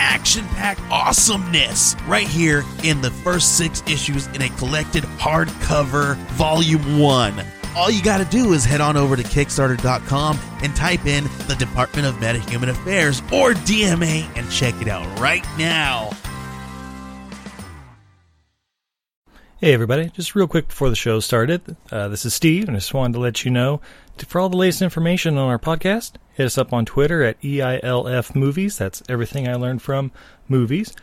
action packed awesomeness right here in the first six issues in a collected hardcover volume one. All you got to do is head on over to Kickstarter.com and type in the Department of Metahuman Affairs or DMA and check it out right now. Hey, everybody. Just real quick before the show started, uh, this is Steve, and I just wanted to let you know for all the latest information on our podcast, hit us up on Twitter at EILF Movies. That's everything I learned from movies.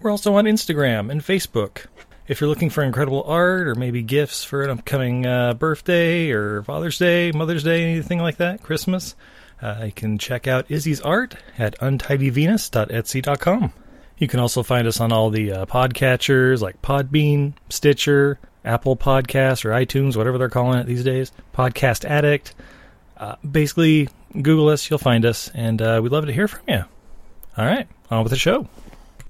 We're also on Instagram and Facebook. If you're looking for incredible art or maybe gifts for an upcoming uh, birthday or Father's Day, Mother's Day, anything like that, Christmas, uh, you can check out Izzy's art at untidyvenus.etsy.com. You can also find us on all the uh, podcatchers like Podbean, Stitcher, Apple Podcasts, or iTunes, whatever they're calling it these days. Podcast Addict. Uh, basically, Google us, you'll find us, and uh, we'd love to hear from you. All right, on with the show.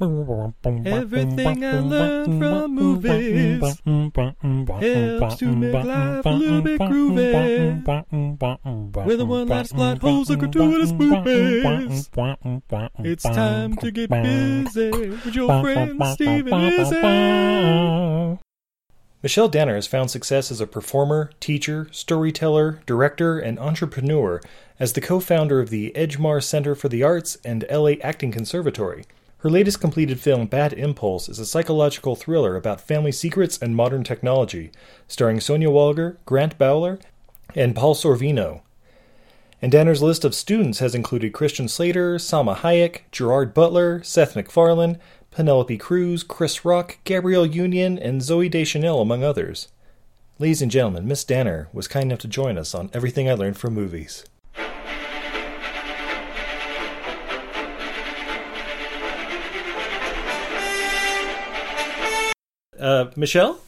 Everything I learned from movies helps to make life a little bit groovy. With a one-line plot holes and gratuitous movies, it's time to get busy with your friend Steve and Izzy. Michelle Danner has found success as a performer, teacher, storyteller, director, and entrepreneur as the co-founder of the Edgemar Center for the Arts and LA Acting Conservatory. Her latest completed film, Bad Impulse, is a psychological thriller about family secrets and modern technology, starring Sonia Walger, Grant Bowler, and Paul Sorvino. And Danner's list of students has included Christian Slater, Salma Hayek, Gerard Butler, Seth MacFarlane, Penelope Cruz, Chris Rock, Gabrielle Union, and Zooey Deschanel, among others. Ladies and gentlemen, Miss Danner was kind enough to join us on Everything I Learned from Movies. Uh, Michelle?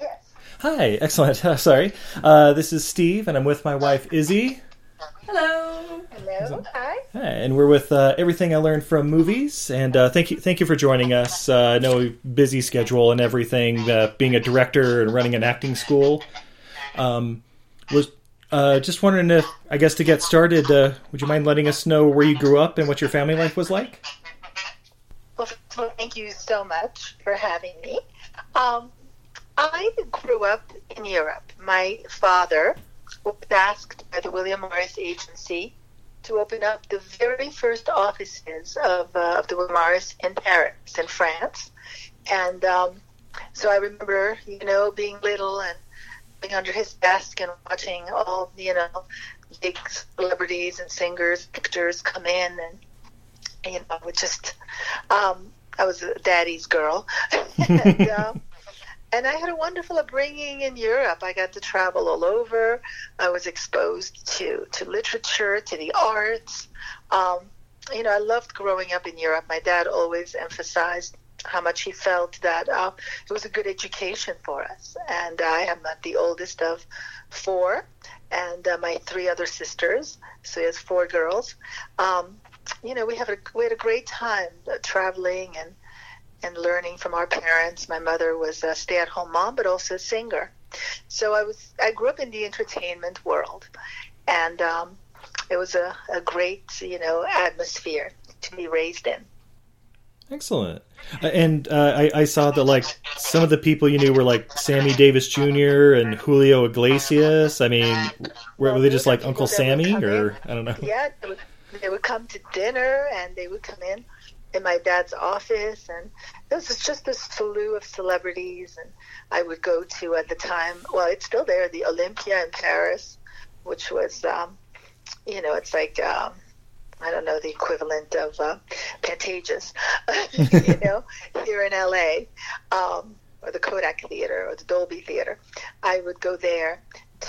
Yes. Hi, excellent. Uh, sorry. Uh, this is Steve, and I'm with my wife, Izzy. Hello. Hello. Hi. Hi, and we're with uh, Everything I Learned from Movies. And uh, thank you thank you for joining us. Uh, I know busy schedule and everything, uh, being a director and running an acting school. Um, was uh, just wondering if, I guess, to get started, uh, would you mind letting us know where you grew up and what your family life was like? Well, first thank you so much for having me. Um, I grew up in Europe. My father was asked by the William Morris Agency to open up the very first offices of, uh, of the William Morris in Paris, in France. And um, so I remember, you know, being little and being under his desk and watching all, the, you know, big celebrities and singers, actors come in and you know, it just um, I was a daddy's girl, and, um, and I had a wonderful upbringing in Europe. I got to travel all over. I was exposed to to literature, to the arts. Um, you know, I loved growing up in Europe. My dad always emphasized how much he felt that uh, it was a good education for us. And I am the oldest of four, and uh, my three other sisters. So he has four girls. Um, you know, we have a we had a great time traveling and and learning from our parents. My mother was a stay-at-home mom, but also a singer. So I was I grew up in the entertainment world, and um, it was a, a great you know atmosphere to be raised in. Excellent. And uh, I, I saw that like some of the people you knew were like Sammy Davis Jr. and Julio Iglesias. I mean, were, were they just like Uncle Sammy, or I don't know? Yeah, they would, they would come to dinner and they would come in in my dad's office, and it was just this slew of celebrities. And I would go to at the time, well, it's still there, the Olympia in Paris, which was, um, you know, it's like. Um, I don't know the equivalent of uh, Pantages, you know, here in LA, um, or the Kodak Theater or the Dolby Theater. I would go there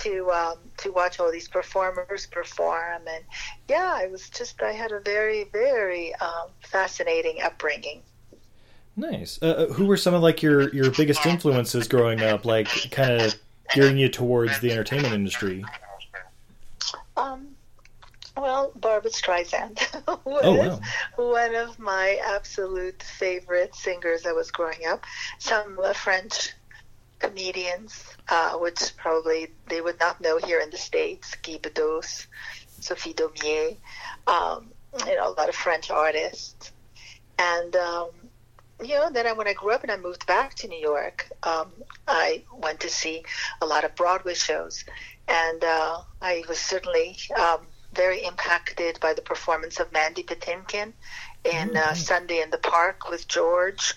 to um, to watch all these performers perform, and yeah, I was just I had a very very um, fascinating upbringing. Nice. Uh, uh, who were some of like your your biggest influences growing up? Like, kind of gearing you towards the entertainment industry. Um, well, Barbra Streisand was Oh, wow. one of my absolute favorite singers I was growing up. Some French comedians, uh, which probably they would not know here in the States, Guy Bedos, Sophie Daumier, um, you know, a lot of French artists. And, um, you know, then I, when I grew up and I moved back to New York, um, I went to see a lot of Broadway shows. And uh, I was certainly um, very impacted by the performance of Mandy Patinkin in uh, Sunday in the Park with George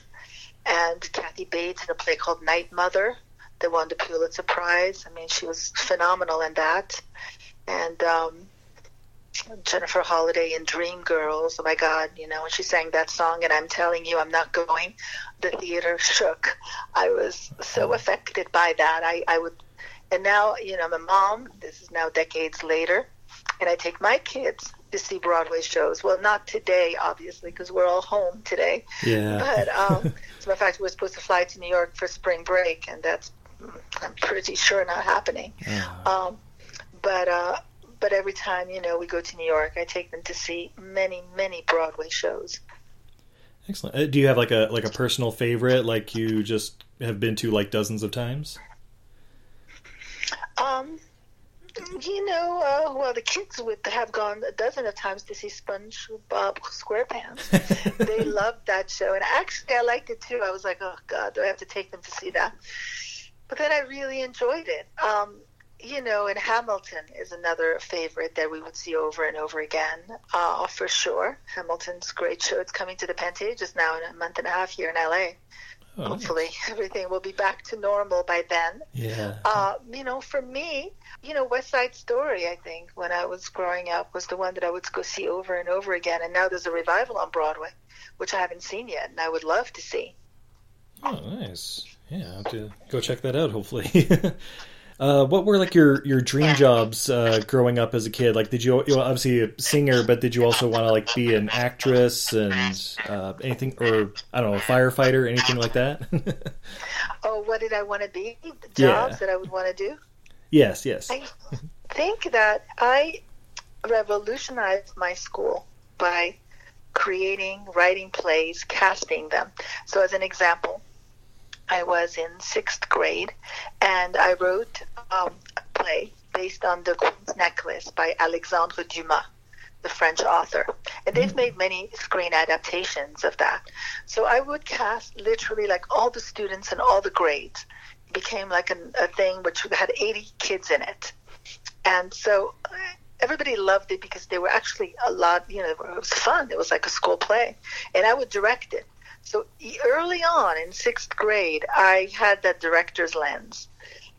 and Kathy Bates in a play called Night Mother that won the Pulitzer Prize. I mean, she was phenomenal in that. And um, Jennifer Holliday in Dreamgirls. Oh my God, you know, when she sang that song, and I'm telling you, I'm not going. The theater shook. I was so affected by that. I, I would, and now, you know, I'm a mom. This is now decades later, and I take my kids to see Broadway shows. Well, not today, obviously, because we're all home today. Yeah. But um, as a matter of fact, we're supposed to fly to New York for spring break, and that's I'm pretty sure not happening. Um, but uh, but every time you know we go to New York, I take them to see many many Broadway shows. Excellent. Uh, do you have like a like a personal favorite, like you just have been to like dozens of times? Um, you know, uh, well, the kids would have gone a dozen of times to see SpongeBob SquarePants. they loved that show, and actually, I liked it too. I was like, oh God, do I have to take them to see that? But then I really enjoyed it. Um, you know, and Hamilton is another favorite that we would see over and over again, uh, for sure. Hamilton's great show. It's coming to the Pantages now in a month and a half here in LA. Oh, nice. Hopefully, everything will be back to normal by then. Yeah. Uh, you know, for me, you know, West Side Story, I think, when I was growing up, was the one that I would go see over and over again. And now there's a revival on Broadway, which I haven't seen yet, and I would love to see. Oh, nice. Yeah, I'll have to go check that out. Hopefully. uh, what were like your your dream jobs uh, growing up as a kid? Like, did you you were obviously a singer, but did you also want to like be an actress and uh, anything, or I don't know, a firefighter, anything like that? Oh, what did I want to be? The Yeah. jobs that I would want to do? yes, yes. I think that I revolutionized my school by creating, writing plays, casting them. So, as an example, I was in sixth grade and I wrote um, a play based on The Queen's Necklace by Alexandre Dumas, the French author. And they've made many screen adaptations of that. So I would cast literally like all the students and all the grades. It became like an, a thing which had 80 kids in it. And so uh, everybody loved it because they were actually a lot, you know, it was fun. It was like a school play. And I would direct it. So early on in sixth grade, I had that director's lens.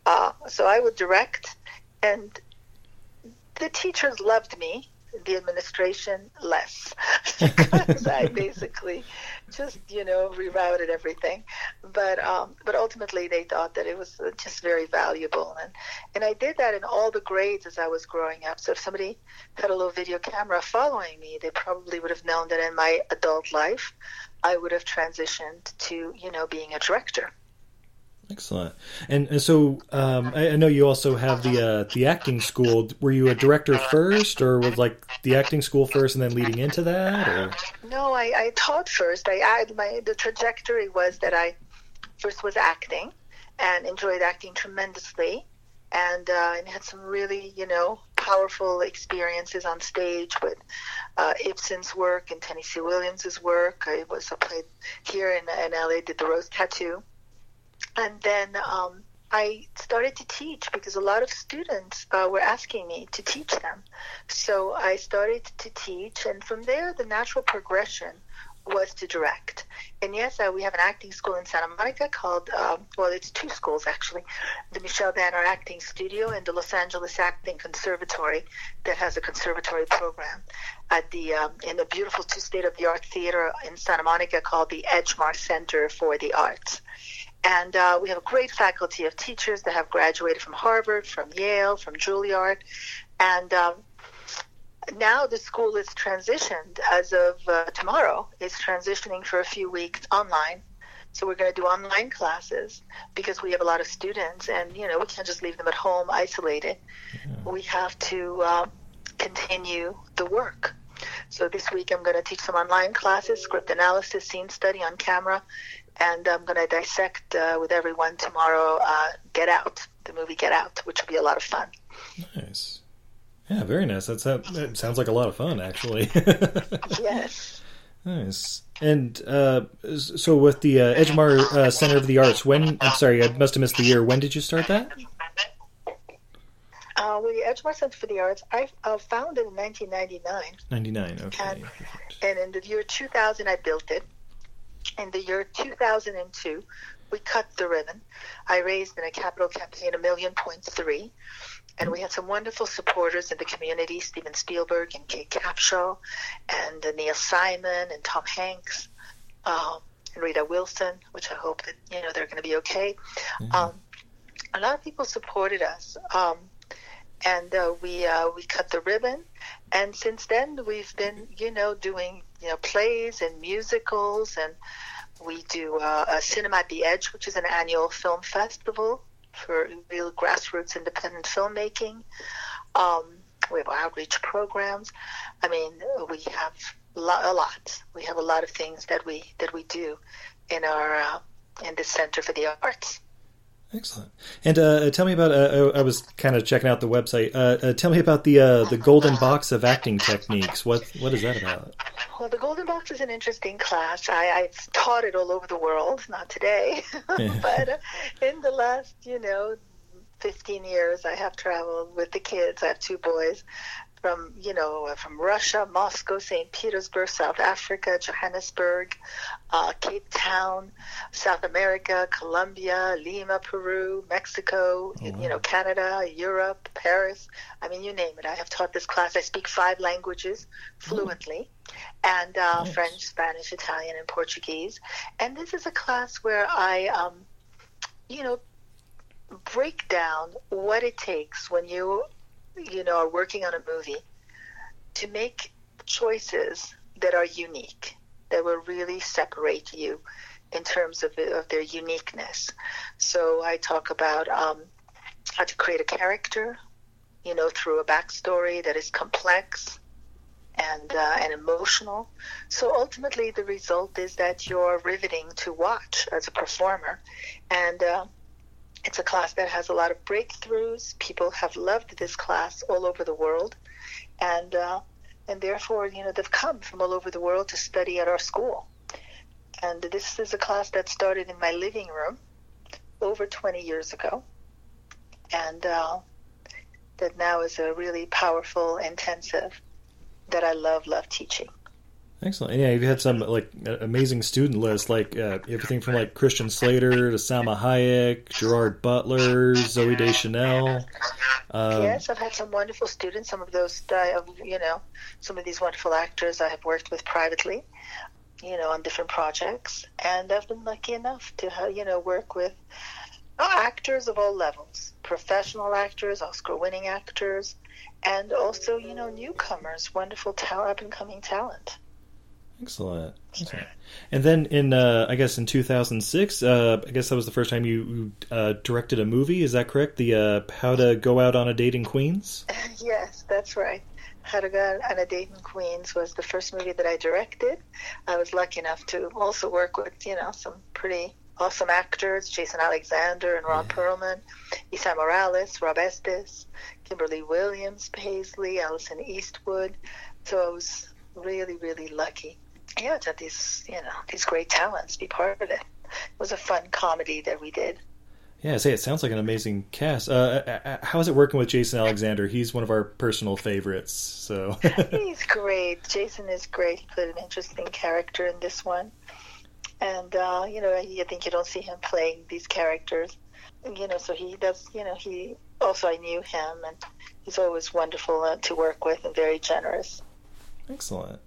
Uh, so I would direct, and the teachers loved me. The administration less because I basically just you know rerouted everything, but um, but ultimately they thought that it was just very valuable, and and I did that in all the grades as I was growing up. So if somebody had a little video camera following me, they probably would have known that in my adult life, I would have transitioned to you know being a director. Excellent. And, and so um, I, I know you also have the uh, the acting school. Were you a director first, or was like the acting school first, and then leading into that? Or No, I, I taught first. I, I my the trajectory was that I first was acting and enjoyed acting tremendously, and uh, and had some really you know powerful experiences on stage with uh, Ibsen's work and Tennessee Williams's work. I was I played here in, in LA, did the Rose Tattoo, and then. Um, I started to teach because a lot of students uh, were asking me to teach them. So I started to teach, and from there, the natural progression was to direct. And yes, uh, we have an acting school in Santa Monica called, um, well, it's two schools actually the Michelle Danner Acting Studio and the Los Angeles Acting Conservatory that has a conservatory program at the um, in the beautiful two state of the art theater in Santa Monica called the Edgemar Center for the Arts. And uh, we have a great faculty of teachers that have graduated from Harvard, from Yale, from Juilliard. And um, now the school is transitioned as of uh, tomorrow, It's transitioning for a few weeks online So we're going to do online classes because we have a lot of students, and you know we can't just leave them at home isolated. Yeah. We have to uh, continue the work. So this week I'm going to teach some online classes, script analysis, scene study on camera, and I'm going to dissect uh, with everyone tomorrow. Uh, Get Out, the movie Get Out, which will be a lot of fun. Nice. Yeah, very nice. That's that. Sounds like a lot of fun, actually. yes. Nice. And uh, so, with the uh, Edgemar uh, Center of the Arts, when I'm sorry, I must have missed the year. When did you start that? Uh, the Edgemar Center for the Arts, I uh, founded in 1999. 99, okay. And, and in the year 2000, I built it. In the year 2002, we cut the ribbon. I raised in a capital campaign a million point three. And we had some wonderful supporters in the community Steven Spielberg and Kate Capshaw, and uh, Neil Simon and Tom Hanks, um, and Rita Wilson, which I hope that you know they're going to be okay. Mm-hmm. Um, a lot of people supported us, um, and uh, we uh, we cut the ribbon. And since then, we've been you know doing you know plays and musicals, and we do uh, a Cinema at the Edge, which is an annual film festival for real grassroots independent filmmaking. Um, we have outreach programs. I mean, we have a lot. We have a lot of things that we that we do in our uh, in the Center for the Arts. Excellent. And uh, tell me about. Uh, I was kind of checking out the website. Uh, uh tell me about the uh, the Golden Box of acting techniques. What what is that about? Well, the Golden Box is an interesting class. I, I've taught it all over the world. Not today, but uh, in the last, you know, 15 years, I have traveled with the kids. I have two boys, from you know uh, from Russia, Moscow, St. Petersburg, South Africa, Johannesburg, uh, Cape Town, South America, Colombia, Lima, Peru, Mexico, oh, wow. you know Canada, Europe, Paris. I mean, you name it. I have taught this class. I speak five languages fluently, oh. and uh, nice. French, Spanish, Italian, and Portuguese. And this is a class where I, um, you know, break down what it takes when you you know, are working on a movie to make choices that are unique, that will really separate you in terms of, of their uniqueness. So I talk about um, how to create a character, you know, through a backstory that is complex and uh, and emotional. So ultimately, the result is that you're riveting to watch as a performer, and uh, it's a class that has a lot of breakthroughs. People have loved this class all over the world, and uh, and therefore, you know, they've come from all over the world to study at our school. And this is a class that started in my living room over 20 years ago, and uh, that now is a really powerful intensive that I love, love teaching. Excellent. Yeah, you've had some like amazing student lists, like uh, everything from like Christian Slater to Salma Hayek, Gerard Butler, Zooey Deschanel. Um, yes, I've had some wonderful students. Some of those, uh, you know, some of these wonderful actors I have worked with privately, you know, on different projects, and I've been lucky enough to, you know, work with actors of all levels, professional actors, Oscar-winning actors, and also, you know, newcomers, wonderful talent, up and coming talent. Excellent. Excellent. And then in, uh, I guess in 2006, uh, I guess that was the first time you uh, directed a movie. Is that correct? The uh, How to Go Out on a Date in Queens. yes, that's right. How to Go Out on a Date in Queens was the first movie that I directed. I was lucky enough to also work with, you know, some pretty awesome actors: Jason Alexander and Ron yeah. Perlman, Esai Morales, Rob Estes, Kimberly Williams, Paisley, Alison Eastwood. So I was really, really lucky yeah, to these you know these great talents be part of it. It was a fun comedy that we did. Yeah, I say it sounds like an amazing cast. Uh, uh, uh how is it working with Jason Alexander? He's one of our personal favorites. So he's great. Jason is great. He played an interesting character in this one, and uh, you know, I think you don't see him playing these characters. You know, so he does. You know, he also I knew him, and he's always wonderful uh, to work with and very generous. Excellent.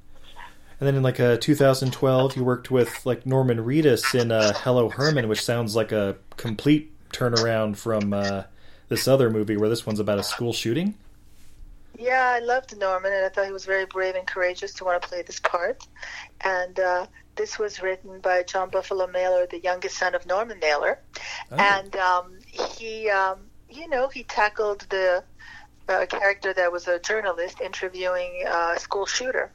And then in like uh, 2012, you worked with like Norman Reedus in uh, Hello Herman, which sounds like a complete turnaround from uh, this other movie where this one's about a school shooting. Yeah, I loved Norman, and I thought he was very brave and courageous to want to play this part. And uh, this was written by John Buffalo Mailer, the youngest son of Norman Mailer, oh. and um, he, um, you know, he tackled the uh, character that was a journalist interviewing uh, a school shooter,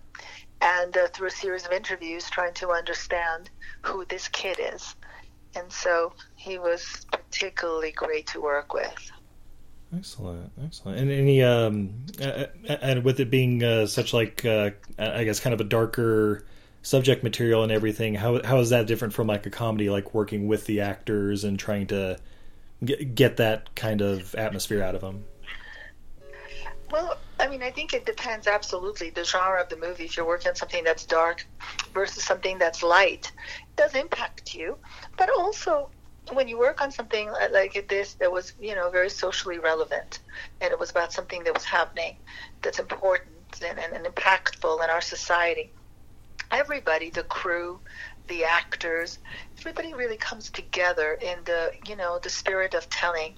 and uh, through a series of interviews, trying to understand who this kid is. And so he was particularly great to work with. Excellent, excellent. And any um, and with it being uh, such like uh, I guess kind of a darker subject material and everything, how how is that different from like a comedy, like working with the actors and trying to get get that kind of atmosphere out of them? Well, I mean, I think it depends absolutely the genre of the movie. If you're working on something that's dark versus something that's light, it does impact you. But also, when you work on something like this that was, you know, very socially relevant, and it was about something that was happening that's important and, and, and impactful in our society, everybody, the crew, the actors, everybody really comes together in the, you know, the spirit of telling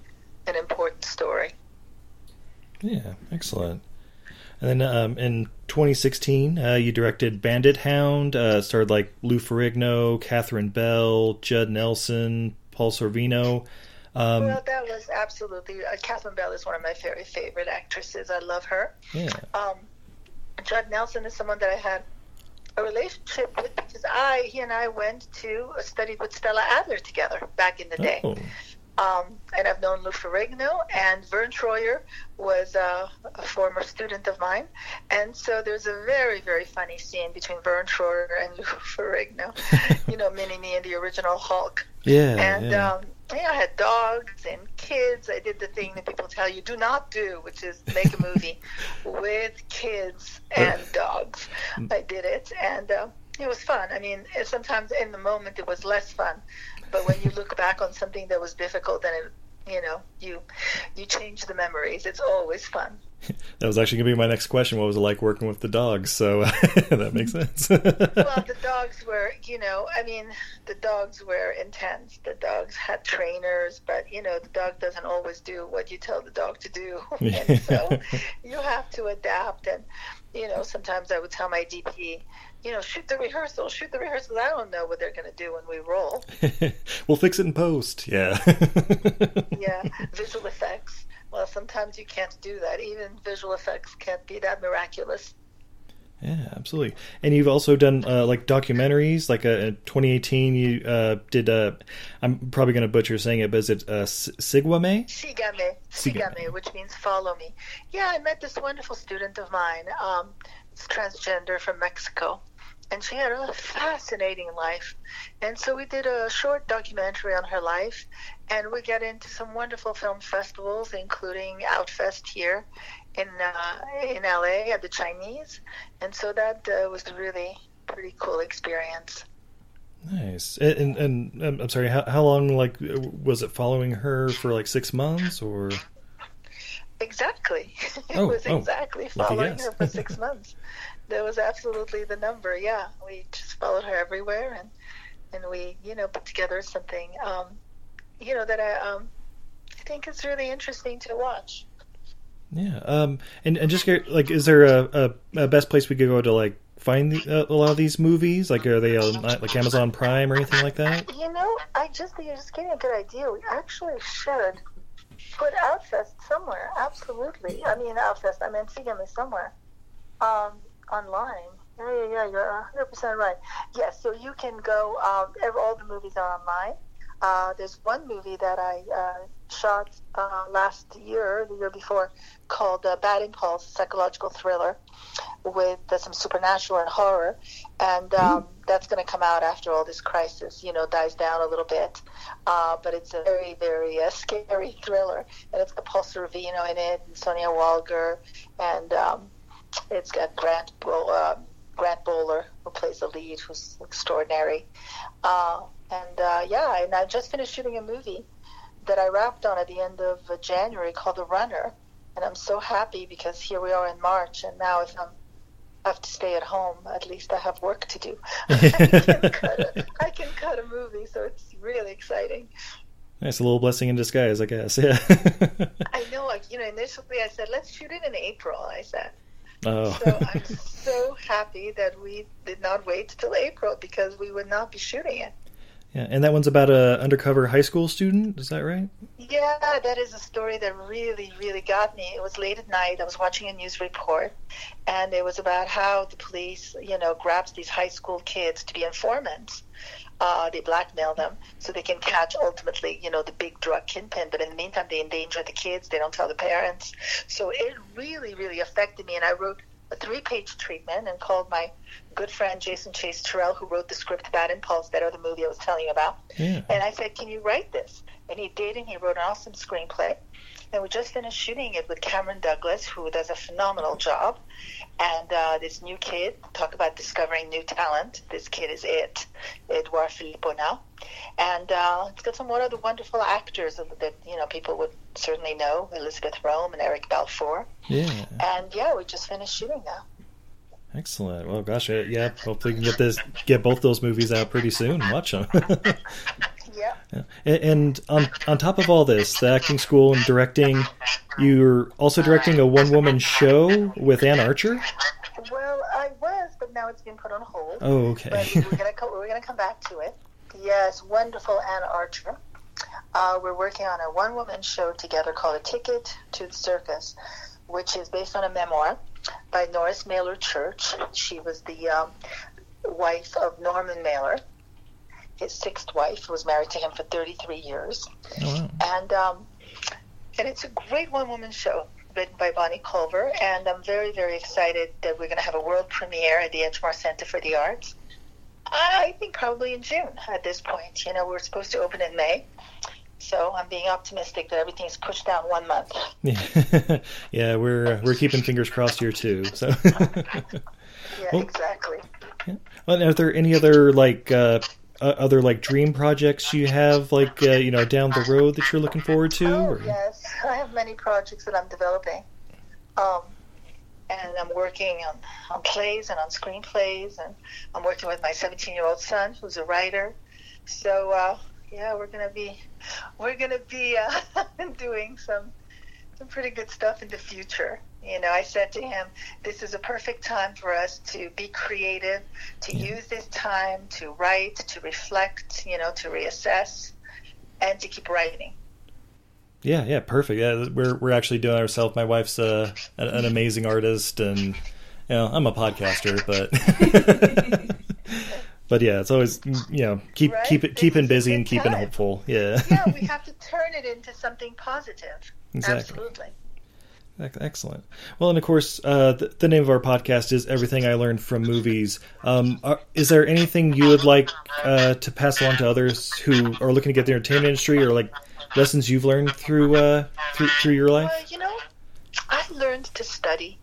an important story. Yeah, excellent. And then um, in 2016, uh, you directed Bandit Hound, uh, starred like Lou Ferrigno, Catherine Bell, Judd Nelson, Paul Sorvino. Um, well, that was absolutely. Uh, Catherine Bell is one of my very favorite actresses. I love her. Yeah. Um, Judd Nelson is someone that I had a relationship with because I, he and I went to uh, studied with Stella Adler together back in the day. Oh. Um, and I've known Lou Ferrigno, and Vern Troyer was uh, a former student of mine. And so there's a very, very funny scene between Vern Troyer and Lou Ferrigno, you know, Mini Me and the original Hulk. Yeah. And yeah. Um, yeah, I had dogs and kids. I did the thing that people tell you do not do, which is make a movie with kids and dogs. I did it, and uh, it was fun. I mean, sometimes in the moment it was less fun, but when you look back on something that was difficult and it you know you you change the memories. It's always fun. That was actually going to be my next question. What was it like working with the dogs? So that makes sense. Well the dogs were you know i mean the dogs were intense. The dogs had trainers but you know the dog doesn't always do what you tell the dog to do. And so you have to adapt. And you know sometimes i would tell my dp you know, shoot the rehearsal, shoot the rehearsals. I don't know what they're going to do when we roll. we'll fix it in post. Yeah. yeah, visual effects. Well, sometimes you can't do that. Even visual effects can't be that miraculous. Yeah, absolutely. And you've also done uh, like documentaries. Like uh, 2018, you uh, did. Uh, I'm probably going to butcher saying it, but is it uh, Sigwame? Sigueme, Sigueme, which means follow me. Yeah, I met this wonderful student of mine. Um, transgender from Mexico, and she had a fascinating life. And so we did a short documentary on her life, and we got into some wonderful film festivals, including Outfest here in uh, in LA at the Chinese, and so that uh, was a really pretty cool experience. Nice. And, and, and um, I'm sorry, how, how long like was it following her for like six months or? Exactly. it oh, was oh, exactly oh, following her for six months. That was absolutely the number. Yeah, we just followed her everywhere, and and we, you know, put together something, um, you know, that I um, I think is really interesting to watch. Yeah. Um. And and just get, like, is there a, a, a best place we could go to like find the, uh, a lot of these movies? Like, are they on like Amazon Prime or anything like that? You know, I just think you're just getting a good idea. We actually should put Outfest somewhere. Absolutely. I mean, Outfest. I mean, Sigueme somewhere. Um, online. Yeah, yeah, yeah. You're 100 percent right. Yes. So you can go. Um, all the movies are online. Uh, there's one movie that I uh, shot uh, last year, the year before, called uh, Bad Impulse, psychological thriller with uh, some supernatural and horror, and um, mm. that's going to come out after all this crisis, you know, dies down a little bit. Uh, but it's a very, very uh, scary thriller, and it's got Paul Sorvino in it, and Sonia Walger, and um, it's got Grant. Uh, Grant Bowler, who plays the lead, who's extraordinary. Uh, and uh, yeah, and I just finished shooting a movie that I wrapped on at the end of uh, January called The Runner. And I'm so happy because here we are in March, and now if I'm I have to stay at home. At least I have work to do. I, can a, I, can cut a movie, so it's really exciting. It's a little blessing in disguise, I guess. Yeah. I know, like you know, initially I said let's shoot it in April. I said. Oh. So I'm so happy that we did not wait till April because we would not be shooting it. Yeah, and that one's about a undercover high school student. Is that right? Yeah, that is a story that really, really got me. It was late at night. I was watching a news report, and it was about how the police, you know, grabs these high school kids to be informants. Uh, they blackmail them so they can catch ultimately, you know, the big drug kingpin. But in the meantime, they endanger the kids. They don't tell the parents. So it really, really affected me. And I wrote a three-page treatment and called my good friend Jason Chase Terrell, who wrote the script Bad Impulse, that other movie I was telling you about. Yeah. And I said, "Can you write this?" And he did, and he wrote an awesome screenplay. And we just finished shooting it with Cameron Douglas, who does a phenomenal job. And uh, this new kid, talk about discovering new talent. This kid is it, Edouard Philipponnat now. And uh, it's got some one other wonderful actors that, you know, people would certainly know, Elizabeth Rohm and Eric Balfour. Yeah. And yeah, we just finished shooting now. Excellent. Well, gosh, yeah. Hopefully, we can get this, get both those movies out pretty soon. Watch them. Yeah. Yeah. And, and on on top of all this, the acting school and directing, you're also directing a one woman show with Anne Archer. Well, I was, but now it's been put on hold. Oh, okay. But we're gonna co- we're gonna come back to it. Yes, wonderful Anna Archer. Uh, we're working on a one woman show together called A Ticket to the Circus, which is based on a memoir by Norris Mailer Church. She was the um, wife of Norman Mailer, his sixth wife, who was married to him for 33 years. Oh, wow. And um, and it's a great one woman show written by Bonnie Culver. And I'm very, very excited that we're going to have a world premiere at the Edgemar Center for the Arts. I think probably in June at this point. You know, we're supposed to open in May. So I'm being optimistic that everything's pushed down one month. Yeah, yeah. We're uh, we're keeping fingers crossed here too. So, Yeah, Well- exactly. well, are there any other like uh, uh, other like dream projects you have like uh, you know down the road that you're looking forward to? Oh, or- yes. I have many projects that I'm developing. Um, and I'm working on, on plays and on screenplays, and I'm working with my 17 year old son, who's a writer. So, uh, yeah, we're gonna be we're gonna be uh, doing some some pretty good stuff in the future. You know, I said to him, "This is a perfect time for us to be creative, to Yeah. use this time to write, to reflect, you know, to reassess, and to keep writing." Yeah, yeah, perfect. Yeah, we're we're actually doing it ourselves. My wife's uh, an, an amazing artist, and you know, I'm a podcaster, but but yeah, it's always you know keep Right? keep it keeping busy and keeping time. hopeful. Yeah, yeah, we have to turn it into something positive. Exactly. Absolutely. Excellent. Well, and of course, uh, the, the name of our podcast is "Everything I Learned from Movies." Um, are, is there anything you would like uh, to pass along to others who are looking to get the entertainment industry, or like lessons you've learned through uh, through through your life? You know, I learned to study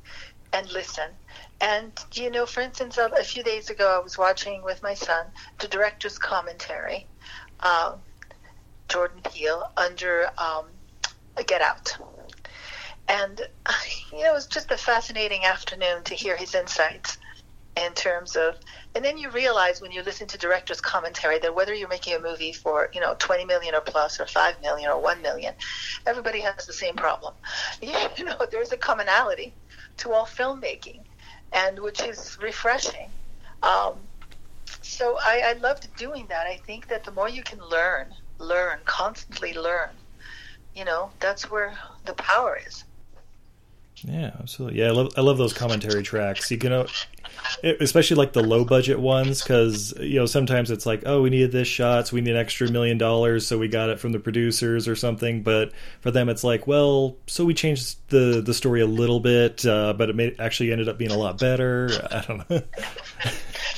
and listen. And, you know, for instance, a, a few days ago, I was watching with my son the director's commentary, um, Jordan Peele, under um, Get Out. And, you know, it was just a fascinating afternoon to hear his insights in terms of and then you realize when you listen to director's commentary that whether you're making a movie for you know 20 million or plus or 5 million or 1 million everybody has the same problem. You know there's a commonality to all filmmaking and which is refreshing. Um, so I, I loved doing that. I think that the more you can learn learn constantly learn you know that's where the power is Yeah, absolutely. Yeah, I love I love those commentary tracks. You can, uh, especially like the low budget ones, because you know sometimes it's like, oh, we needed this shot, so we need an extra million dollars, so we got it from the producers or something. But for them, it's like, well, so we changed the the story a little bit, uh, but it actually ended up being a lot better. I don't know.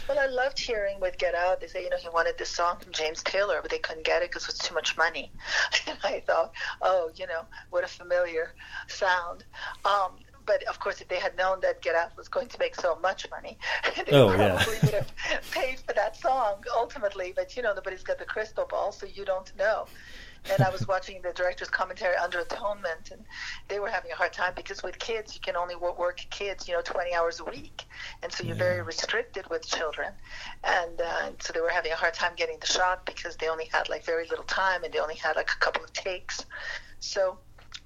Well, I loved hearing with Get Out. They say, you know, he wanted this song from James Taylor, but they couldn't get it because it was too much money. And I thought, oh, you know, what a familiar sound. Um, but of course, if they had known that Get Out was going to make so much money, they Oh, probably yeah. would have paid for that song ultimately. But you know, nobody's got the crystal ball, so you don't know. And I was watching the director's commentary under atonement, and they were having a hard time because with kids, you can only wo- work kids, you know, 20 hours a week, and so you're very restricted with children. And uh, so they were having a hard time getting the shot because they only had like very little time, and they only had like a couple of takes. So,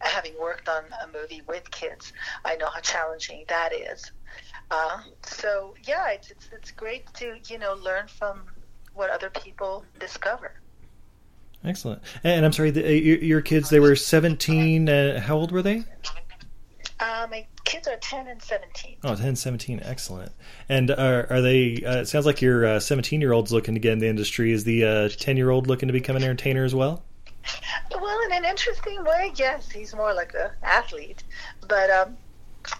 having worked on a movie with kids, I know how challenging that is. Uh, so yeah, it's, it's it's great to you know learn from what other people discover. Excellent. And I'm sorry, the, uh, your, your kids, they were 17. Uh, how old were they? Uh, my kids are 10 and 17. Oh, 10, and 17. Excellent. And are, are they, uh, it sounds like your 17 year old's looking to get in the industry. Is the 10 year old looking to become an entertainer as well? Well, in an interesting way, yes, he's more like an athlete, but um,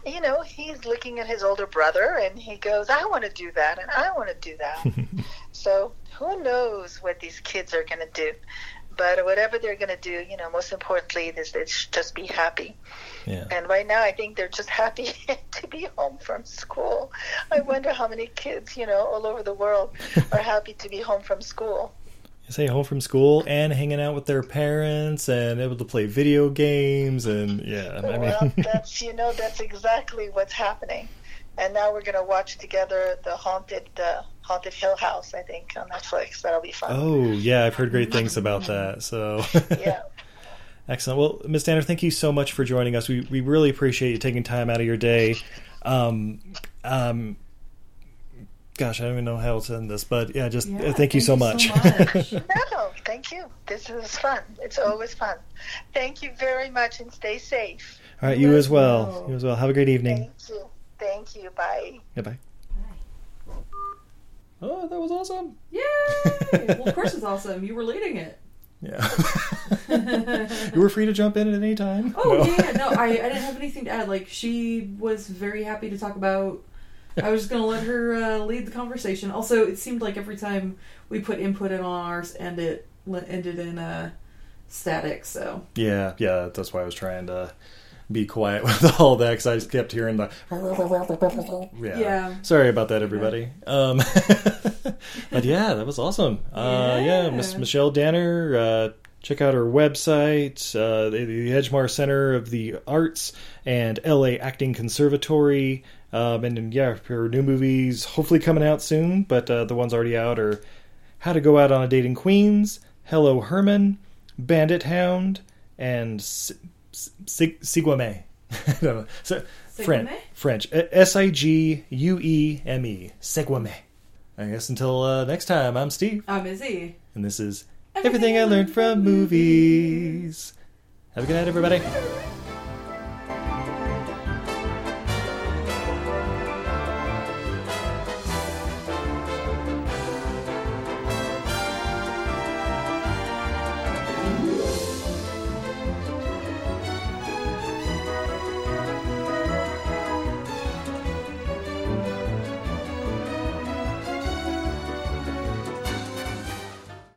you know, he's looking at his older brother and he goes, "I want to do that, and I want to do that." so who knows what these kids are going to do? But whatever they're going to do, you know, most importantly is they should just be happy. Yeah. And right now, I think they're just happy to be home from school. I wonder how many kids, you know, all over the world are happy to be home from school. Say home from school and hanging out with their parents and able to play video games and yeah, I well, that's you know that's exactly what's happening. And now we're going to watch together the haunted uh, haunted Hill House. I think on Netflix. That'll be fun. oh yeah, I've heard great things about that. So Yeah. excellent. Well, Miss Danner, thank you so much for joining us. We we really appreciate you taking time out of your day. Um, um, gosh, I don't even know how to end this, but yeah, just Yeah, uh, thank you so much. much. No, thank you. This is fun. It's always fun. Thank you very much, and stay safe. All right, you as well. well. You as well. Have a great evening. Thank you. Thank you. Bye. Goodbye. Oh, that was awesome. Yay! well, of course it's awesome. You were leading it. Yeah. you were free to jump in at any time. Oh No. yeah, no, I, I didn't have anything to add. Like she was very happy to talk about. I was just gonna let her uh, lead the conversation. Also, it seemed like every time we put input in on ours, and it ended in a static. So Yeah, yeah, that's why I was trying to be quiet with all that because I just kept hearing the. Yeah. Yeah. Sorry about that, everybody. Um, but yeah, that was awesome. Uh, yeah, Yeah. Miss Michelle Danner. Uh, check out our website, uh, the, the Edgemar Center of the Arts and LA Acting Conservatory. Um, and, and yeah, her new movies hopefully coming out soon, but uh, the ones already out are How to Go Out on a Date in Queens, Hello Herman, Bandit Hound, and S- S- Sig- Sigoueme. I don't know. So, French. French. S I G U E M E. Sigoueme. I guess until uh, next time, I'm Steve, I'm Izzy. and this is Everything I Learned from Movies. Have a good night, everybody.